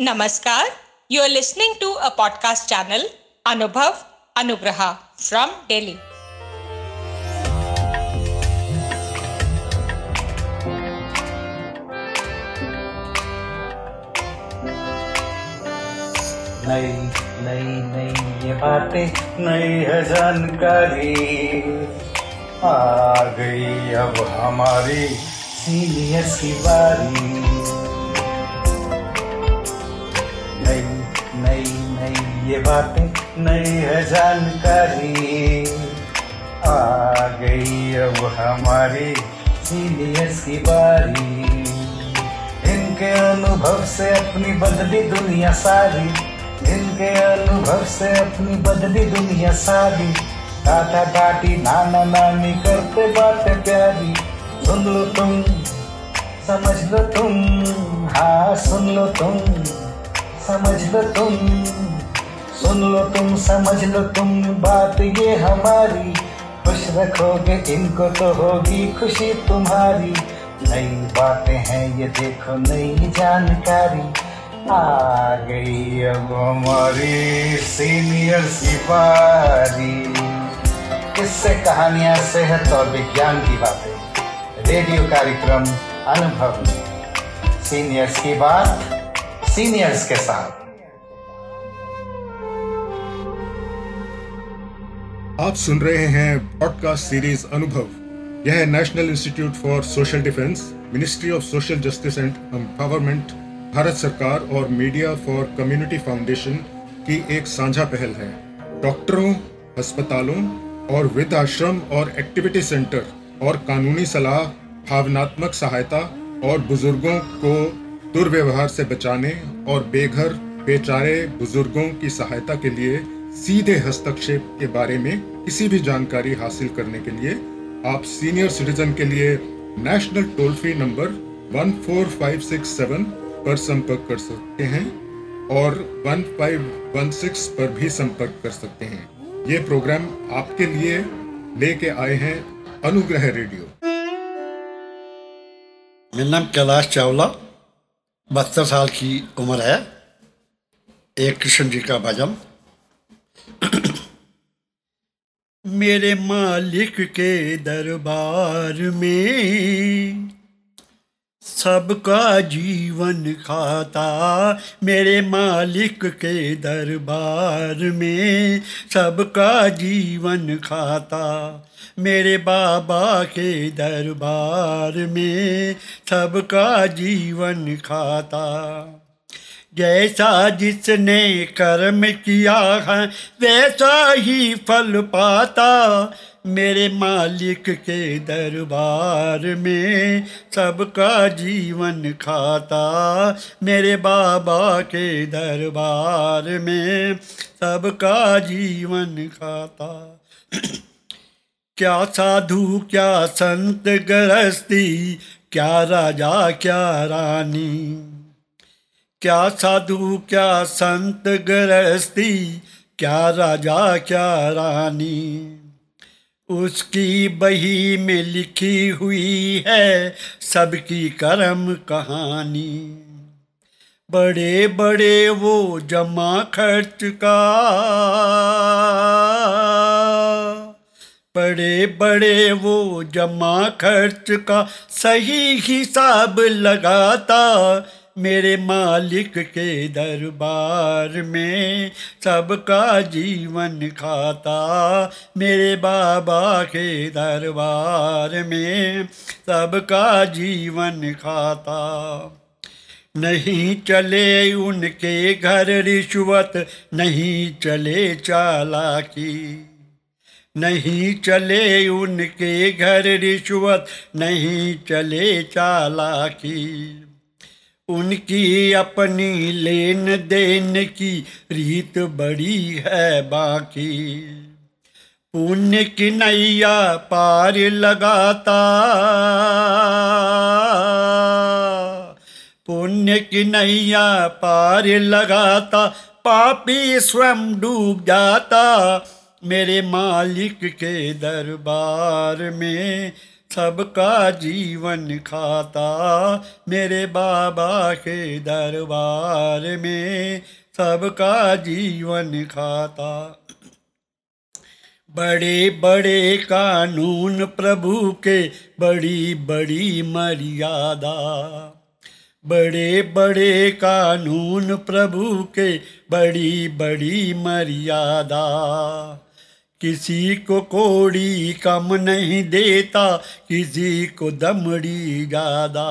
नमस्कार you are listening to a podcast channel Anubhav Anugrah from daily ये बातें, नई है जानकारी। आ गई अब हमारी सीनियर की बारी नई नई ये बातें नई है जानकारी। आ गई अब हमारी सीनियर्स की बारी। इनके अनुभव से अपनी बदली दुनिया सारी। इनके अनुभव से अपनी बदली दुनिया सारी। टाटा टाटी नाना नानी करते बातें प्यारी। सुन लो तुम, समझ लो तुम हाँ सुन लो तुम। समझ लो तुम सुन लो तुम समझ लो तुम, बात ये हमारी। खुश रखोगे, इनको तो होगी खुशी तुम्हारी। नई बातें हैं, ये देखो नई जानकारी। आ गई अब हमारी सीनियर सिपारी किससे कहानियाँ सेहत और विज्ञान की बातें। रेडियो कार्यक्रम अनुभव सीनियर्स की बात सीनियर्स के साथ। आप सुन रहे हैं पॉडकास्ट सीरीज़ अनुभव यह national institute for social defence ministry of social justice and empowerment Bharat सरकार और मीडिया फॉर कम्युनिटी फाउंडेशन की एक साझा पहल है। डॉक्टरों अस्पतालों और वृद्धाश्रम और एक्टिविटी सेंटर और कानूनी सलाह, भावनात्मक सहायता और बुज़ुर्गों को दुर्व्यवहार से बचाने और बेघर, बेचारे बुज़ुर्गों की सहायता के लिए सीधे हस्तक्षेप के बारे में किसी भी जानकारी हासिल करने के लिए आप सीनियर सिटीजन के लिए नेशनल टोल फ्री नंबर 14567 पर संपर्क कर सकते हैं और 1516 पर भी संपर्क कर सकते हैं। ये प्रोग्राम आपके लिए लेके आए हैं अनुग्रह रेडियो। मेरा नाम कैलाश चावला। बहत्तर साल की उम्र है। एक कृष्ण जी का भजन। मेरे मालिक के दरबार में सबका जीवन खाता। मेरे मालिक के दरबार में सबका जीवन खाता। मेरे बाबा के दरबार में सबका जीवन खाता। जैसा जिसने कर्म किया है, वैसा ही फल पाता। मेरे मालिक के दरबार में सबका जीवन खाता। मेरे बाबा के दरबार में सबका जीवन खाता। क्या साधु, क्या संत गृहस्थी, क्या राजा, क्या रानी? क्या साधु, क्या संत गृहस्थी, क्या राजा, क्या रानी? उसकी बही में लिखी हुई है सबकी कर्म कहानी। बड़े बड़े वो जमा खर्च का बड़े बड़े वो जमा खर्च का सही हिसाब लगाता। मेरे मालिक के दरबार में सबका जीवन खाता। मेरे बाबा के दरबार में सबका जीवन खाता। नहीं चले उनके घर रिश्वत, नहीं चले चालाकी। नहीं चले उनके घर रिश्वत, नहीं चले चालाकी। उनकी अपनी लेन देन की रीत बड़ी है बाकी। पुण्य की नैया पार लगाता। पुण्य की नैया पार लगाता, पापी स्वयं डूब जाता। मेरे मालिक के दरबार में सबका जीवन खाता। मेरे बाबा के दरबार में सबका जीवन खाता। बड़े बड़े कानून प्रभु के बड़ी बड़ी मर्यादा। बड़े बड़े कानून प्रभु के बड़ी बड़ी मर्यादा। किसी को कोड़ी कम नहीं देता, किसी को दमड़ी ज़्यादा।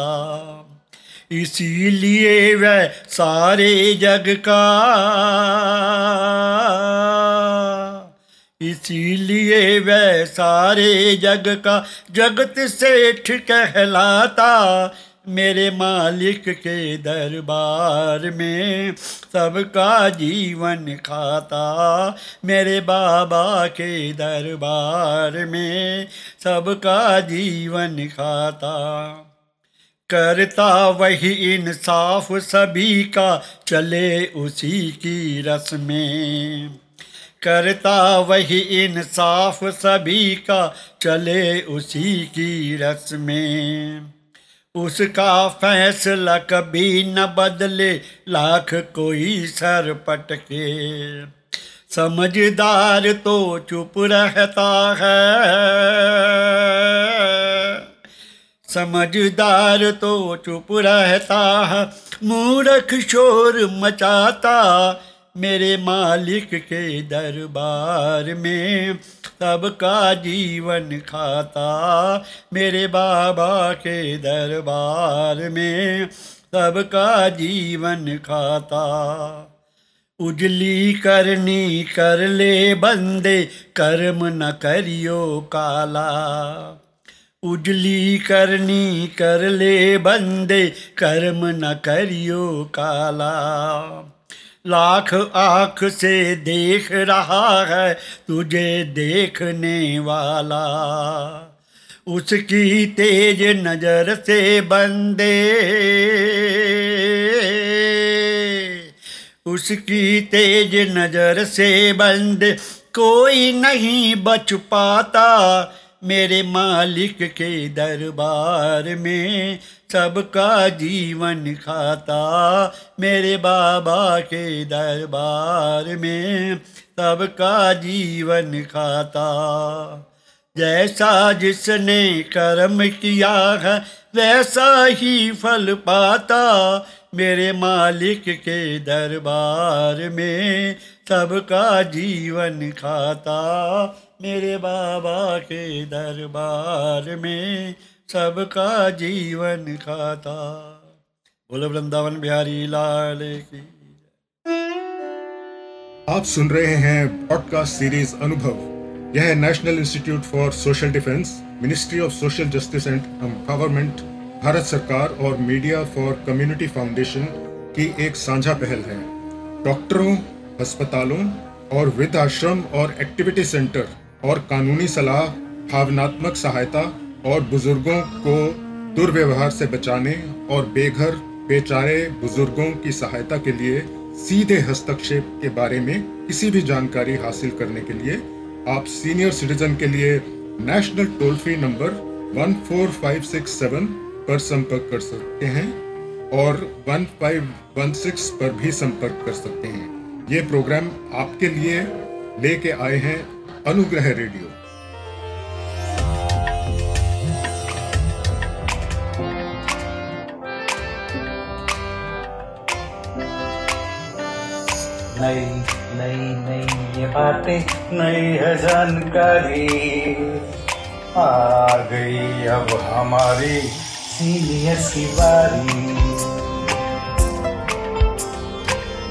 इसीलिए वह सारे जग का इसीलिए वह सारे जग का जगत सेठ कहलाता। मेरे मालिक के दरबार में सबका जीवन खाता। मेरे बाबा के दरबार में सबका जीवन खाता। करता वही इंसाफ सभी का, चले उसी की रस में। करता वही इंसाफ सभी का, चले उसी की रस में। उसका फैसला कभी न बदले लाख कोई सर पटके। समझदार तो चुप रहता है। समझदार तो चुप रहता है। मूर्ख शोर मचाता मेरे मालिक के दरबार में सबका जीवन खाता। मेरे बाबा के दरबार में सबका जीवन खाता। उजली करनी कर ले बंदे, कर्म न करियो काला। उजली करनी कर ले बंदे, कर्म न करियो काला। लाख आँख से देख रहा है तुझे देखने वाला। उसकी तेज नज़र से बंदे। उसकी तेज नज़र से बंदे। कोई नहीं बच पाता मेरे मालिक के दरबार में। सबका जीवन खाता मेरे बाबा के दरबार में सबका जीवन खाता। जैसा जिसने कर्म किया है, वैसा ही फल पाता मेरे मालिक के दरबार में सबका जीवन खाता मेरे बाबा के दरबार में सबका जीवन खाता। बोलो वृंदावन बिहारी लाल की। आप सुन रहे हैं पॉडकास्ट सीरीज़ अनुभव। यह national institute for social defence ministry of social justice and empowerment Bharat सरकार और मीडिया फॉर कम्युनिटी फाउंडेशन की एक साझा पहल है। डॉक्टरों, अस्पतालों और वृद्ध आश्रम और एक्टिविटी सेंटर और कानूनी सलाह, भावनात्मक सहायता और बुज़ुर्गों को दुर्व्यवहार से बचाने और बेघर, बेचारे बुज़ुर्गों की सहायता के लिए सीधे हस्तक्षेप के बारे में किसी भी जानकारी हासिल करने के लिए आप सीनियर सिटीजन के लिए नेशनल टोल फ्री नंबर 14567 पर संपर्क कर सकते हैं और 1516 पर भी संपर्क कर सकते हैं। ये प्रोग्राम आपके लिए लेके आए हैं अनुग्रह रेडियो। नई नई नई ये बातें, नई है जानकारी। आ गई अब हमारी सीनियर बारी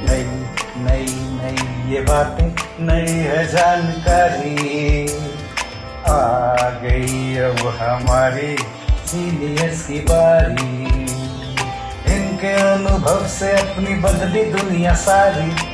नई नई नई ये बातें, नई है जानकारी। आ गई अब हमारी सीनियर की बारी इनके अनुभव से अपनी बदली दुनिया सारी।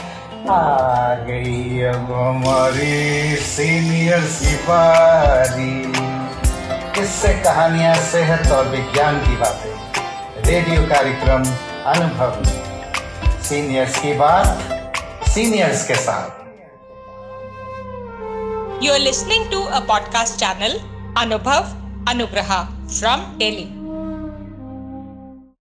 आ गई अब सीनियर किससे कहानियाँ, सेहत और विज्ञान की बातें, रेडियो कार्यक्रम अनुभव में। सीनियर्स की बात सीनियर्स के साथ। You are listening to a podcast channel, Anubhav Anugraha, from Delhi.